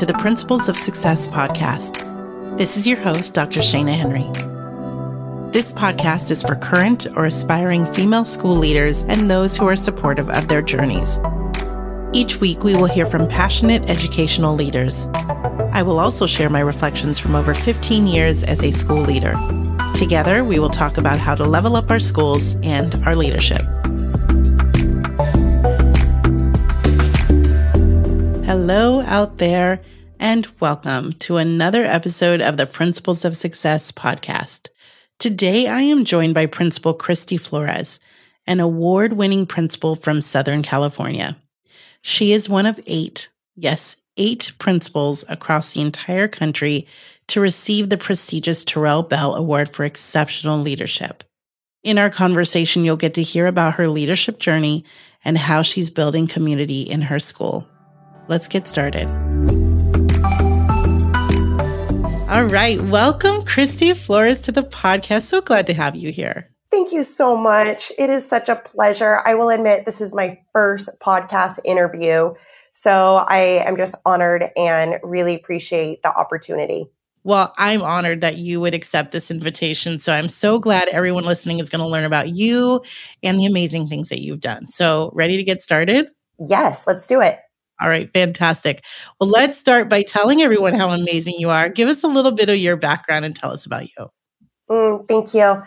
to the Principles of Success podcast. This is your host, Dr. Shana Henry. This podcast is for current or aspiring female school leaders and those who are supportive of their journeys. Each week, we will hear from passionate educational leaders. I will also share my reflections from over 15 years as a school leader. Together, we will talk about how to level up our schools and our leadership. Hello, out there, and welcome to another episode of the Principles of Success podcast. Today, I am joined by Principal Christy Flores, an award winning principal from Southern California. She is one of eight, yes, eight principals across the entire country to receive the prestigious Terrel Bell Award for Exceptional Leadership. In our conversation, you'll get to hear about her leadership journey and how she's building community in her school. Let's get started. All right. Welcome, Christy Flores, to the podcast. So glad to have you here. Thank you so much. It is such a pleasure. I will admit this is my first podcast interview. So I am just honored and really appreciate the opportunity. Well, I'm honored that you would accept this invitation. So I'm so glad everyone listening is going to learn about you and the amazing things that you've done. So, ready to get started? Yes, let's do it. All right, fantastic. Well, let's start by telling everyone how amazing you are. Give us a little bit of your background and tell us about you. Mm, thank you.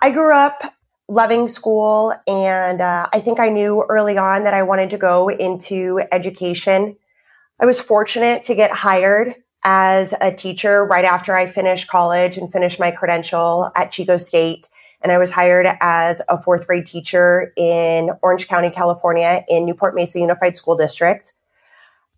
I grew up loving school, and uh, I think I knew early on that I wanted to go into education. I was fortunate to get hired as a teacher right after I finished college and finished my credential at Chico State. And I was hired as a fourth grade teacher in Orange County, California, in Newport Mesa Unified School District.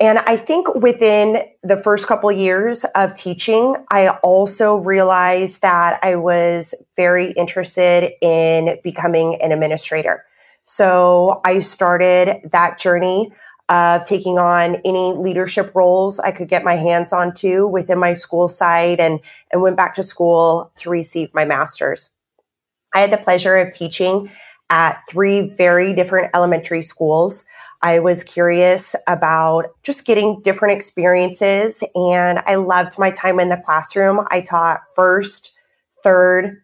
And I think within the first couple of years of teaching, I also realized that I was very interested in becoming an administrator. So I started that journey of taking on any leadership roles I could get my hands onto within my school site and, and went back to school to receive my master's. I had the pleasure of teaching at three very different elementary schools. I was curious about just getting different experiences and I loved my time in the classroom. I taught first, third,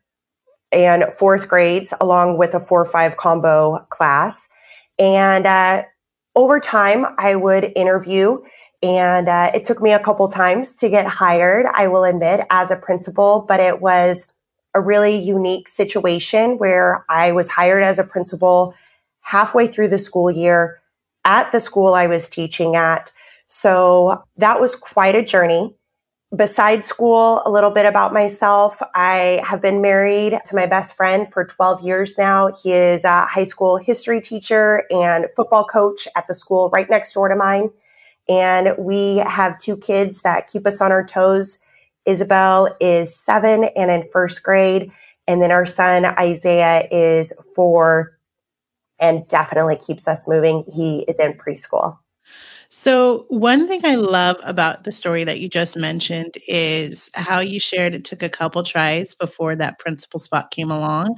and fourth grades along with a four five combo class. And uh, over time, I would interview and uh, it took me a couple times to get hired, I will admit, as a principal, but it was a really unique situation where I was hired as a principal halfway through the school year at the school I was teaching at. So that was quite a journey. Besides school, a little bit about myself. I have been married to my best friend for 12 years now. He is a high school history teacher and football coach at the school right next door to mine. And we have two kids that keep us on our toes. Isabel is seven and in first grade. And then our son Isaiah is four and definitely keeps us moving. He is in preschool. So, one thing I love about the story that you just mentioned is how you shared it took a couple tries before that principal spot came along,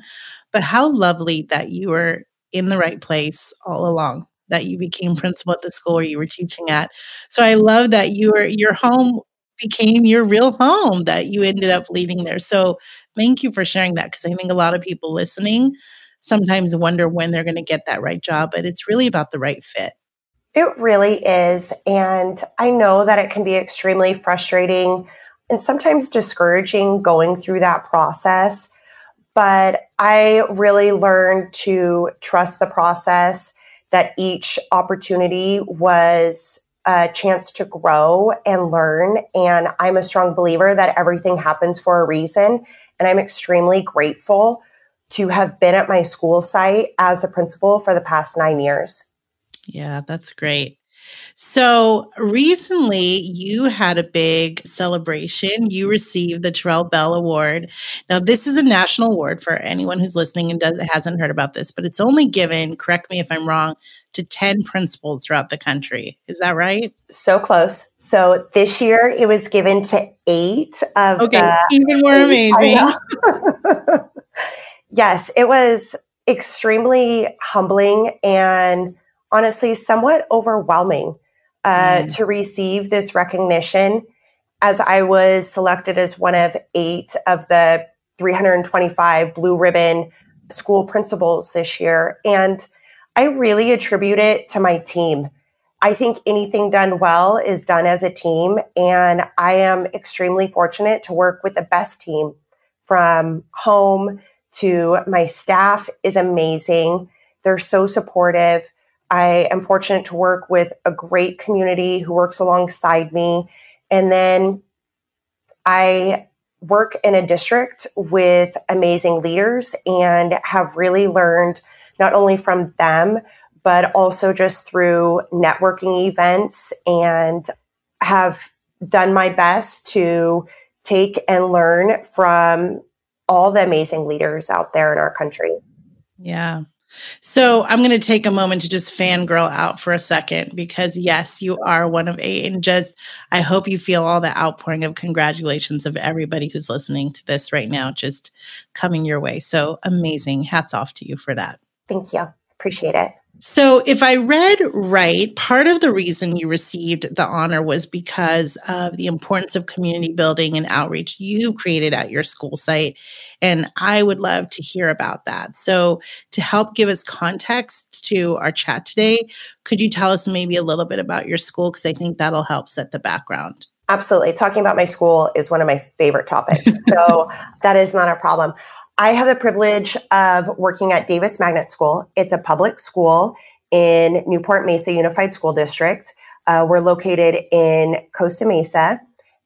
but how lovely that you were in the right place all along, that you became principal at the school where you were teaching at. So, I love that you were your home became your real home that you ended up leading there. So, thank you for sharing that because I think a lot of people listening sometimes wonder when they're going to get that right job, but it's really about the right fit. It really is. And I know that it can be extremely frustrating and sometimes discouraging going through that process. But I really learned to trust the process, that each opportunity was a chance to grow and learn. And I'm a strong believer that everything happens for a reason. And I'm extremely grateful to have been at my school site as a principal for the past nine years. Yeah, that's great. So recently, you had a big celebration. You received the Terrel Bell Award. Now, this is a national award for anyone who's listening and does, hasn't heard about this, but it's only given, correct me if I'm wrong, to 10 principals throughout the country. Is that right? So close. So this year, it was given to eight of the Okay, even more amazing. yes, it was extremely humbling and honestly somewhat overwhelming. uh, mm. to receive this recognition as I was selected as one of eight of the 325 blue ribbon school principals this year. And I really attribute it to my team. I think anything done well is done as a team. And I am extremely fortunate to work with the best team from home to my staff is amazing. They're so supportive. I am fortunate to work with a great community who works alongside me. And then I work in a district with amazing leaders and have really learned not only from them, but also just through networking events and have done my best to take and learn from all the amazing leaders out there in our country. Yeah. So I'm going to take a moment to just fangirl out for a second because yes, you are one of eight. And just, I hope you feel all the outpouring of congratulations of everybody who's listening to this right now, just coming your way. So amazing. Hats off to you for that. Thank you. Appreciate it. So, if I read right, part of the reason you received the honor was because of the importance of community building and outreach you created at your school site. And I would love to hear about that. So, to help give us context to our chat today, could you tell us maybe a little bit about your school? Because I think that'll help set the background. Absolutely. Talking about my school is one of my favorite topics. So, that is not a problem. I have the privilege of working at Davis Magnet School. It's a public school in Newport Mesa Unified School District. Uh, we're located in Costa Mesa,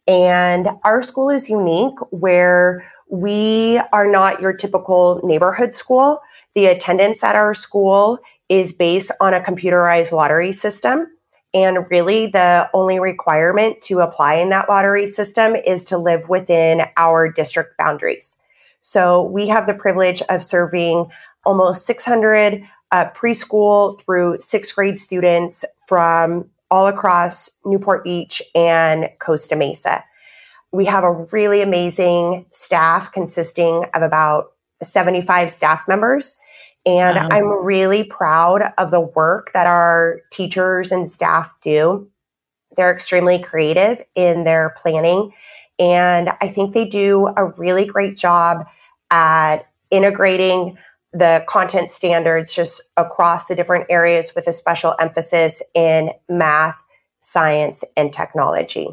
and our school is unique where we are not your typical neighborhood school. The attendance at our school is based on a computerized lottery system. And really, the only requirement to apply in that lottery system is to live within our district boundaries. So we have the privilege of serving almost 600 uh, preschool through sixth grade students from all across Newport Beach and Costa Mesa. We have a really amazing staff consisting of about 75 staff members. And wow. I'm really proud of the work that our teachers and staff do. They're extremely creative in their planning and I think they do a really great job at integrating the content standards just across the different areas with a special emphasis in math, science, and technology.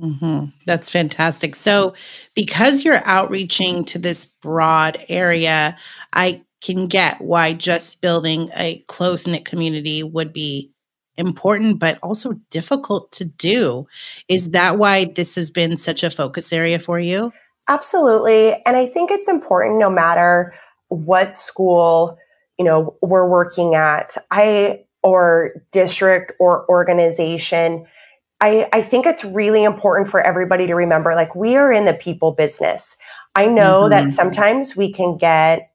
Mm-hmm. That's fantastic. So, because you're outreaching to this broad area, I can get why just building a close knit community would be important, but also difficult to do. Is that why this has been such a focus area for you? Absolutely. And I think it's important no matter what school, you know, we're working at, I or district or organization. I, I think it's really important for everybody to remember like we are in the people business. I know mm-hmm. that sometimes we can get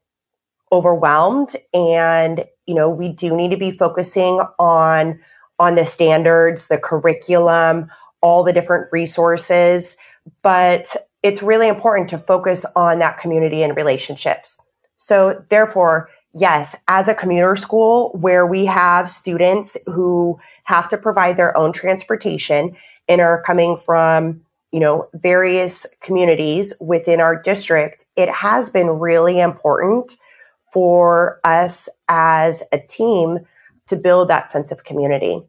overwhelmed and you know we do need to be focusing on on the standards, the curriculum, all the different resources. But it's really important to focus on that community and relationships. So therefore, yes, as a commuter school where we have students who have to provide their own transportation and are coming from, you know, various communities within our district, it has been really important for us as a team to build that sense of community.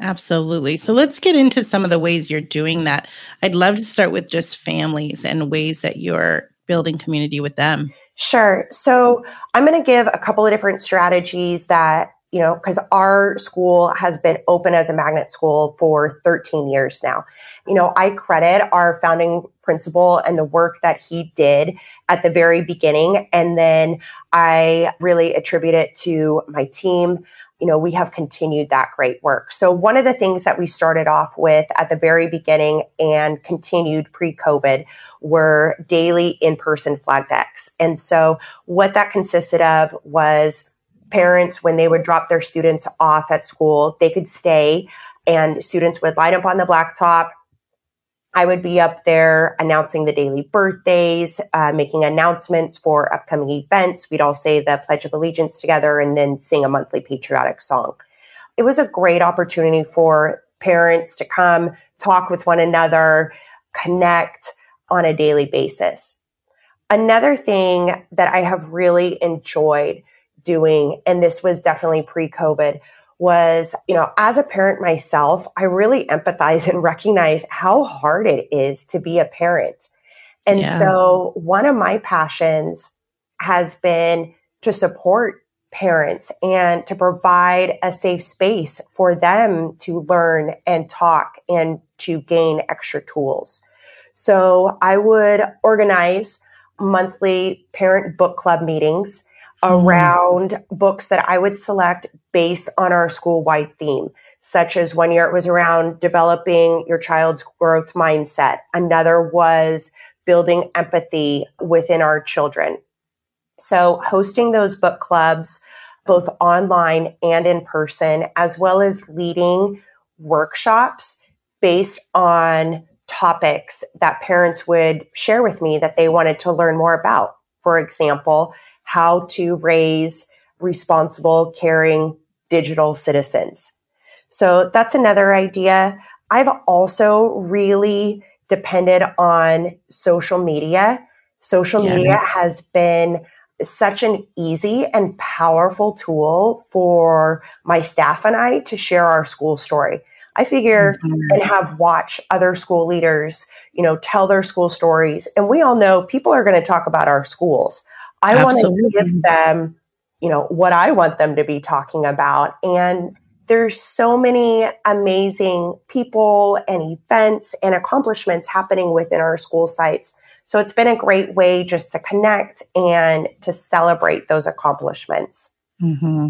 Absolutely. So let's get into some of the ways you're doing that. I'd love to start with just families and ways that you're building community with them. Sure. So I'm going to give a couple of different strategies that, you know, because our school has been open as a magnet school for 13 years now. You know, I credit our founding principal and the work that he did at the very beginning. And then I really attribute it to my team, you know, we have continued that great work. So one of the things that we started off with at the very beginning and continued pre-COVID were daily in-person flag decks. And so what that consisted of was parents, when they would drop their students off at school, they could stay and students would line up on the blacktop, I would be up there announcing the daily birthdays, uh, making announcements for upcoming events. We'd all say the Pledge of Allegiance together and then sing a monthly patriotic song. It was a great opportunity for parents to come talk with one another, connect on a daily basis. Another thing that I have really enjoyed doing, and this was definitely pre COVID, was, you know, as a parent myself, I really empathize and recognize how hard it is to be a parent. And yeah. so one of my passions has been to support parents and to provide a safe space for them to learn and talk and to gain extra tools. So I would organize monthly parent book club meetings mm. around books that I would select based on our school wide theme, such as one year it was around developing your child's growth mindset. Another was building empathy within our children. So hosting those book clubs, both online and in person, as well as leading workshops based on topics that parents would share with me that they wanted to learn more about. For example, how to raise responsible, caring digital citizens. So that's another idea. I've also really depended on social media. Social yeah. media has been such an easy and powerful tool for my staff and I to share our school story. I figure mm-hmm. and have watched other school leaders, you know, tell their school stories. And we all know people are going to talk about our schools. I want to give them, you know, what I want them to be talking about. And there's so many amazing people and events and accomplishments happening within our school sites. So it's been a great way just to connect and to celebrate those accomplishments. Mm-hmm.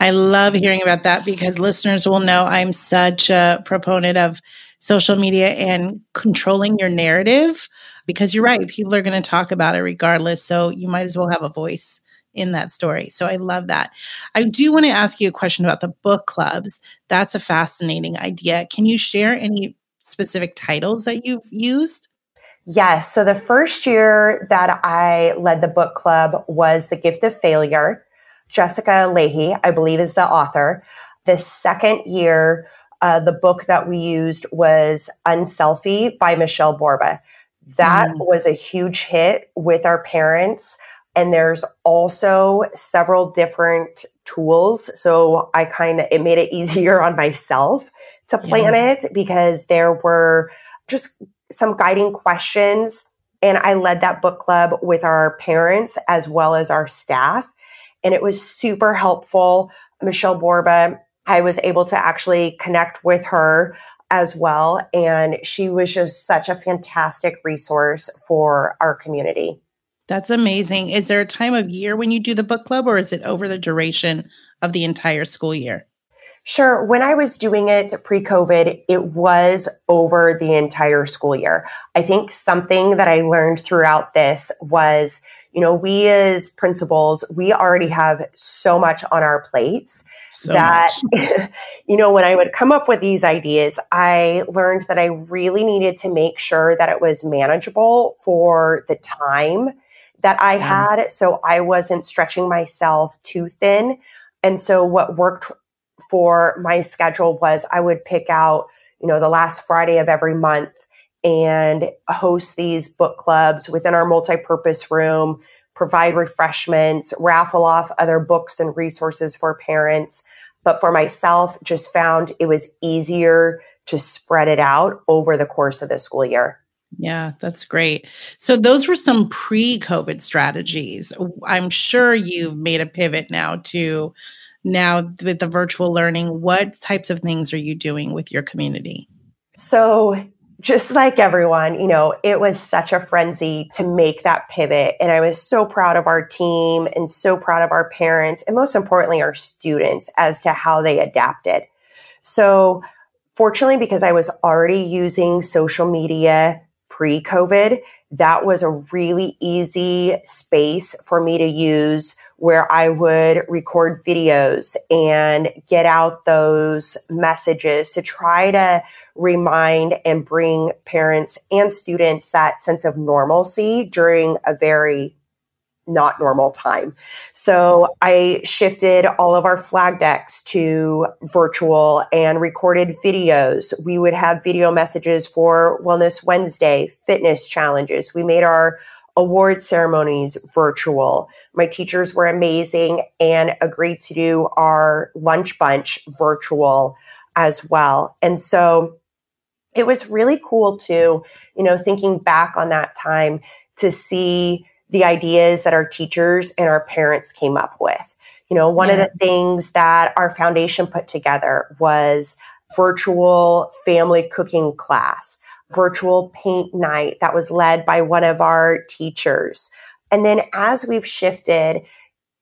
I love hearing about that because listeners will know I'm such a proponent of social media and controlling your narrative because you're right. People are going to talk about it regardless. So you might as well have a voice in that story. So I love that. I do want to ask you a question about the book clubs. That's a fascinating idea. Can you share any specific titles that you've used? Yes. So the first year that I led the book club was The Gift of Failure. Jessica Lahey, I believe, is the author. The second year, uh, the book that we used was Unselfie by Michelle Borba. That mm. was a huge hit with our parents. And there's also several different tools. So I kind of, it made it easier on myself to plan yeah. it because there were just some guiding questions. And I led that book club with our parents as well as our staff and it was super helpful. Michelle Borba, I was able to actually connect with her as well. And she was just such a fantastic resource for our community. That's amazing. Is there a time of year when you do the book club or is it over the duration of the entire school year? Sure. When I was doing it pre COVID, it was over the entire school year. I think something that I learned throughout this was you know, we as principals, we already have so much on our plates so that, you know, when I would come up with these ideas, I learned that I really needed to make sure that it was manageable for the time that I yeah. had. So I wasn't stretching myself too thin. And so what worked for my schedule was I would pick out, you know, the last Friday of every month and host these book clubs within our multi-purpose room, provide refreshments, raffle off other books and resources for parents. But for myself, just found it was easier to spread it out over the course of the school year. Yeah, that's great. So, those were some pre COVID strategies. I'm sure you've made a pivot now to now with the virtual learning. What types of things are you doing with your community? So, just like everyone, you know, it was such a frenzy to make that pivot. And I was so proud of our team and so proud of our parents and most importantly, our students as to how they adapted. So, fortunately, because I was already using social media pre COVID, that was a really easy space for me to use where I would record videos and get out those messages to try to remind and bring parents and students that sense of normalcy during a very not normal time. So I shifted all of our flag decks to virtual and recorded videos. We would have video messages for Wellness Wednesday, fitness challenges. We made our award ceremonies virtual. My teachers were amazing and agreed to do our lunch bunch virtual as well. And so it was really cool to, you know, thinking back on that time to see the ideas that our teachers and our parents came up with. You know, one yeah. of the things that our foundation put together was virtual family cooking class, virtual paint night that was led by one of our teachers. And then as we've shifted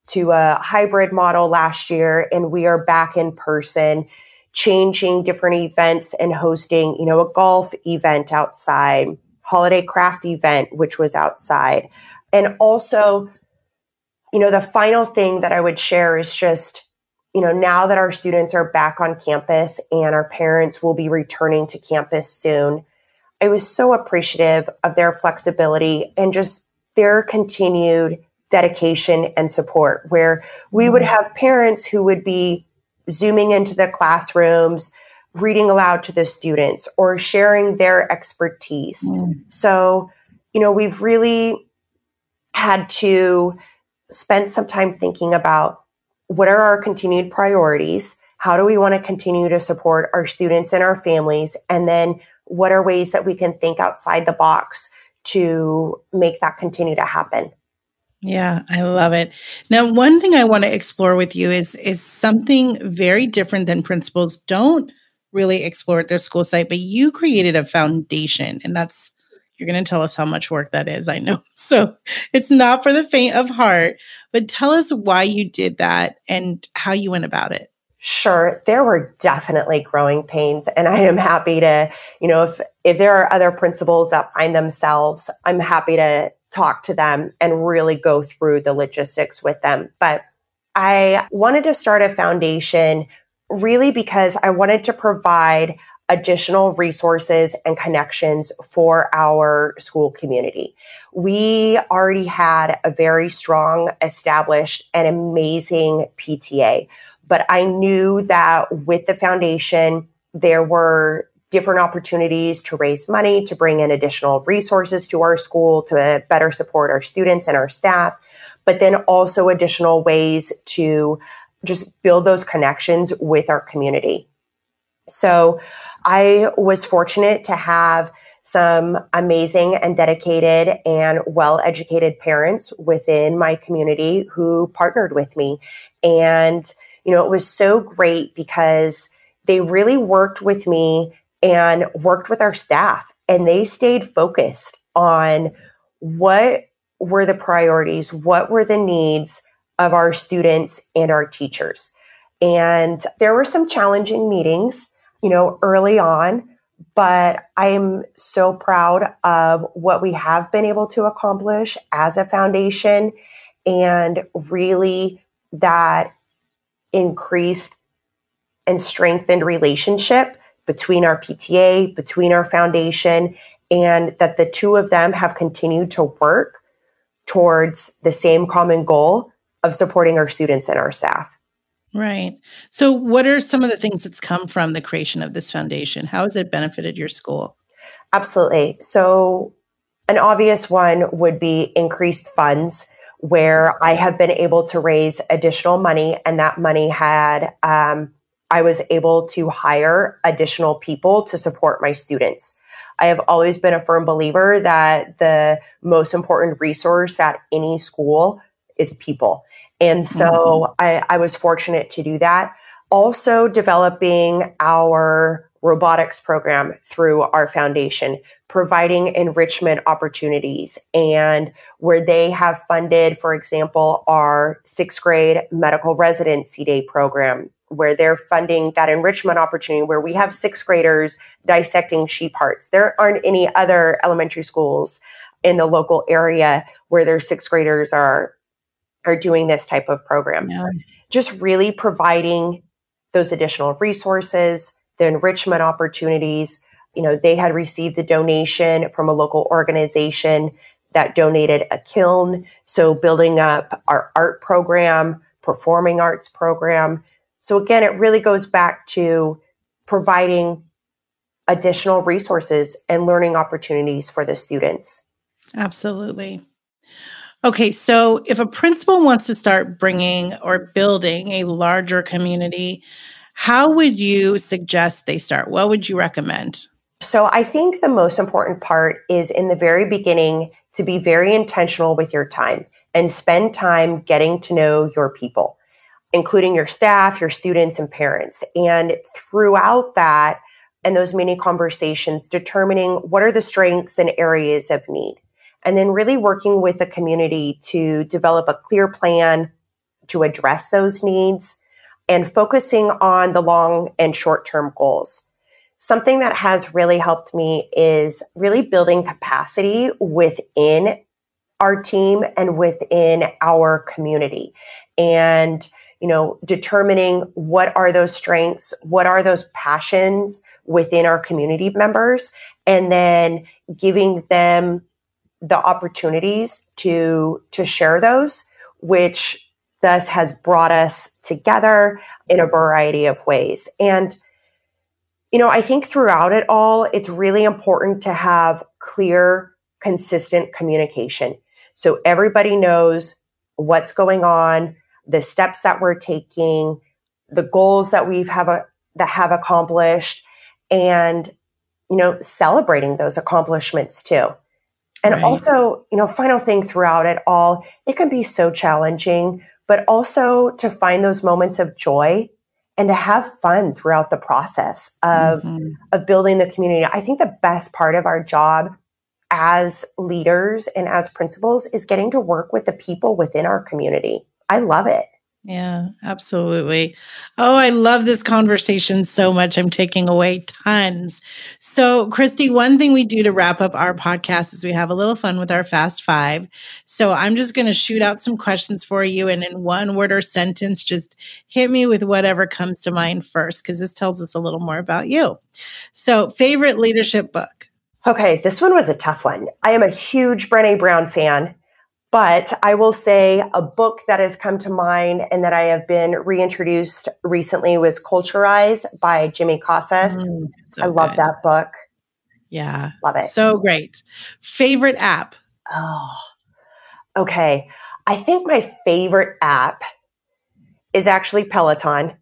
to a hybrid model last year and we are back in person, changing different events and hosting, you know, a golf event outside, holiday craft event, which was outside. And also, you know, the final thing that I would share is just, you know, now that our students are back on campus and our parents will be returning to campus soon, I was so appreciative of their flexibility and just their continued dedication and support, where we would mm-hmm. have parents who would be zooming into the classrooms, reading aloud to the students, or sharing their expertise. Mm. So, you know, we've really had to spend some time thinking about what are our continued priorities? How do we want to continue to support our students and our families? And then what are ways that we can think outside the box to make that continue to happen? Yeah, I love it. Now, one thing I want to explore with you is is something very different than principals don't really explore at their school site, but you created a foundation and that's you're going to tell us how much work that is, I know. So, it's not for the faint of heart, but tell us why you did that and how you went about it. Sure, there were definitely growing pains and I am happy to, you know, if if there are other principals that find themselves, I'm happy to talk to them and really go through the logistics with them. But I wanted to start a foundation really because I wanted to provide additional resources and connections for our school community. We already had a very strong, established, and amazing PTA, but I knew that with the foundation, there were different opportunities to raise money, to bring in additional resources to our school to better support our students and our staff, but then also additional ways to just build those connections with our community. So I was fortunate to have some amazing and dedicated and well educated parents within my community who partnered with me. And, you know, it was so great because they really worked with me and worked with our staff and they stayed focused on what were the priorities, what were the needs of our students and our teachers. And there were some challenging meetings, you know, early on, but I'm so proud of what we have been able to accomplish as a foundation and really that increased and strengthened relationship between our PTA, between our foundation, and that the two of them have continued to work towards the same common goal of supporting our students and our staff. Right. So, what are some of the things that's come from the creation of this foundation? How has it benefited your school? Absolutely. So, an obvious one would be increased funds, where I have been able to raise additional money, and that money had um, I was able to hire additional people to support my students. I have always been a firm believer that the most important resource at any school is people. And so mm-hmm. I, I was fortunate to do that. Also, developing our robotics program through our foundation, providing enrichment opportunities, and where they have funded, for example, our sixth grade medical residency day program where they're funding that enrichment opportunity where we have sixth graders dissecting sheep hearts. There aren't any other elementary schools in the local area where their sixth graders are are doing this type of program. Yeah. Just really providing those additional resources, the enrichment opportunities. You know, they had received a donation from a local organization that donated a kiln. So building up our art program, performing arts program. So again, it really goes back to providing additional resources and learning opportunities for the students. Absolutely. Okay, so if a principal wants to start bringing or building a larger community, how would you suggest they start? What would you recommend? So, I think the most important part is in the very beginning to be very intentional with your time and spend time getting to know your people, including your staff, your students, and parents. And throughout that, and those many conversations, determining what are the strengths and areas of need. And then really working with the community to develop a clear plan to address those needs and focusing on the long and short term goals. Something that has really helped me is really building capacity within our team and within our community. And, you know, determining what are those strengths, what are those passions within our community members, and then giving them the opportunities to to share those, which thus has brought us together in a variety of ways. And you know, I think throughout it all, it's really important to have clear, consistent communication. So everybody knows what's going on, the steps that we're taking, the goals that we've have a, that have accomplished, and you know, celebrating those accomplishments too. And right. also, you know, final thing throughout it all, it can be so challenging, but also to find those moments of joy and to have fun throughout the process of mm-hmm. of building the community. I think the best part of our job as leaders and as principals is getting to work with the people within our community. I love it. Yeah, absolutely. Oh, I love this conversation so much. I'm taking away tons. So, Christy, one thing we do to wrap up our podcast is we have a little fun with our Fast Five. So, I'm just going to shoot out some questions for you. And in one word or sentence, just hit me with whatever comes to mind first, because this tells us a little more about you. So, favorite leadership book? Okay, this one was a tough one. I am a huge Brene Brown fan. But I will say a book that has come to mind and that I have been reintroduced recently was Culturize by Jimmy Casas. Mm, so I love good. that book. Yeah. Love it. So great. Favorite app? Oh, okay. I think my favorite app is actually Peloton.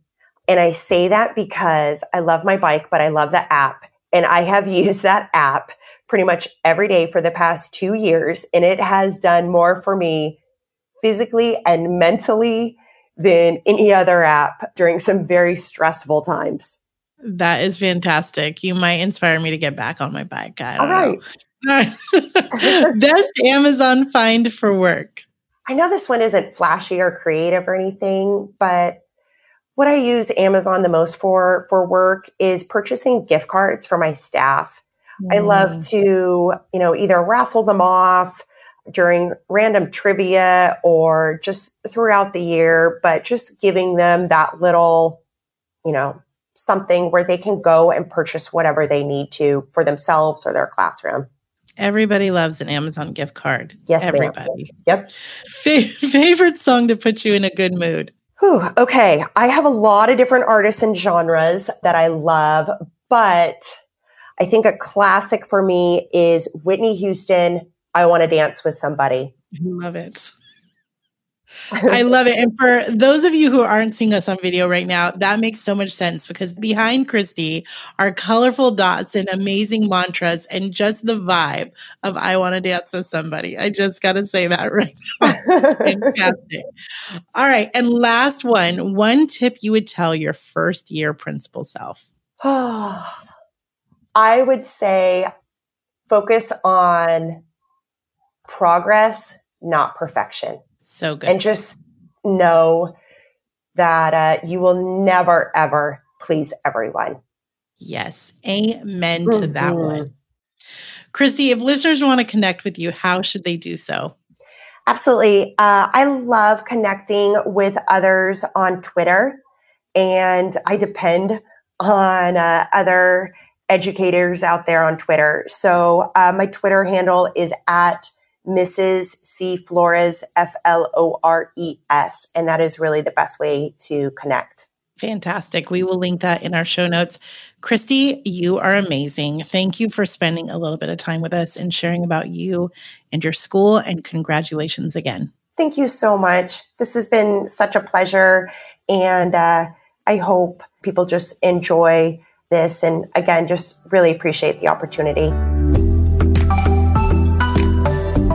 And I say that because I love my bike, but I love the app. And I have used that app pretty much every day for the past two years. And it has done more for me physically and mentally than any other app during some very stressful times. That is fantastic. You might inspire me to get back on my bike. I All right. Best Amazon find for work. I know this one isn't flashy or creative or anything, but what I use Amazon the most for for work is purchasing gift cards for my staff. Mm. I love to, you know, either raffle them off during random trivia or just throughout the year, but just giving them that little, you know, something where they can go and purchase whatever they need to for themselves or their classroom. Everybody loves an Amazon gift card. Yes, everybody. Ma'am. Yep. Favorite song to put you in a good mood. Whew, okay, I have a lot of different artists and genres that I love, but I think a classic for me is Whitney Houston, I Want to Dance with Somebody. I love it. I love it. And for those of you who aren't seeing us on video right now, that makes so much sense because behind Christy are colorful dots and amazing mantras and just the vibe of I want to dance with somebody. I just got to say that right now. It's fantastic. All right. And last one one tip you would tell your first year principal self. I would say focus on progress, not perfection. So good. And just know that uh, you will never, ever please everyone. Yes. Amen to mm-hmm. that one. Christy, if listeners want to connect with you, how should they do so? Absolutely. Uh, I love connecting with others on Twitter, and I depend on uh, other educators out there on Twitter. So uh, my Twitter handle is at Mrs. C. Flores, F L O R E S. And that is really the best way to connect. Fantastic. We will link that in our show notes. Christy, you are amazing. Thank you for spending a little bit of time with us and sharing about you and your school. And congratulations again. Thank you so much. This has been such a pleasure. And uh, I hope people just enjoy this. And again, just really appreciate the opportunity.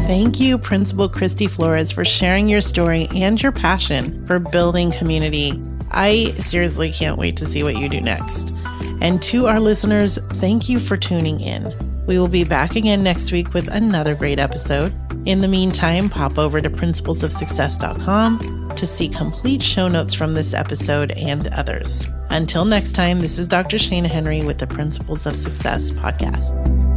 Thank you, Principal Christy Flores, for sharing your story and your passion for building community. I seriously can't wait to see what you do next. And to our listeners, thank you for tuning in. We will be back again next week with another great episode. In the meantime, pop over to principlesofsuccess.com to see complete show notes from this episode and others. Until next time, this is Dr. Shana Henry with the Principles of Success podcast.